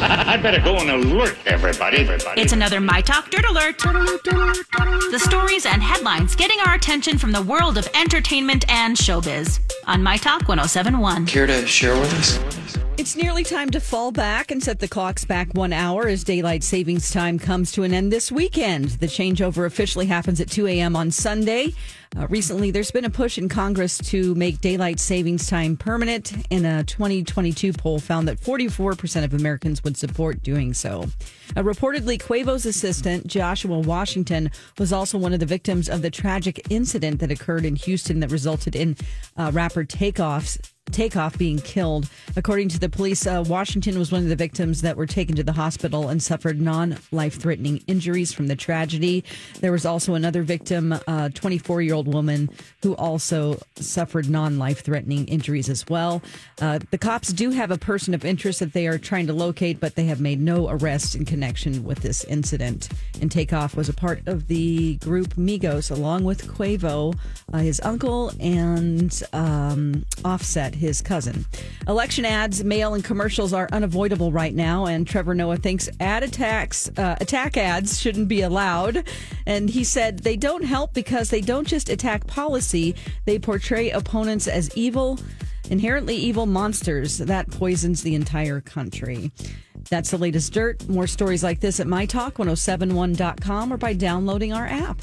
I better go and alert everybody. Everybody. It's another My Talk Dirt Alert. The stories and headlines getting our attention from the world of entertainment and showbiz on My Talk 1071. Care to share with us? It's nearly time to fall back and set the clocks back one hour as daylight savings time comes to an end this weekend. The changeover officially happens at 2 a.m. on Sunday. Uh, recently, there's been a push in Congress to make daylight savings time permanent, and a 2022 poll found that 44% of Americans would support doing so. Uh, reportedly, Quavo's assistant, Joshua Washington, was also one of the victims of the tragic incident that occurred in Houston that resulted in uh, rapper Takeoff's Takeoff being killed. According to the police, uh, Washington was one of the victims that were taken to the hospital and suffered non life threatening injuries from the tragedy. There was also another victim, a 24 year old woman, who also suffered non life threatening injuries as well. Uh, the cops do have a person of interest that they are trying to locate, but they have made no arrest in connection with this incident. And Takeoff was a part of the group Migos, along with Quavo, uh, his uncle, and um, Offset his cousin. Election ads, mail, and commercials are unavoidable right now, and Trevor Noah thinks ad attacks, uh, attack ads shouldn't be allowed. And he said they don't help because they don't just attack policy; they portray opponents as evil, inherently evil monsters that poisons the entire country. That's the latest dirt. More stories like this at mytalk1071.com or by downloading our app.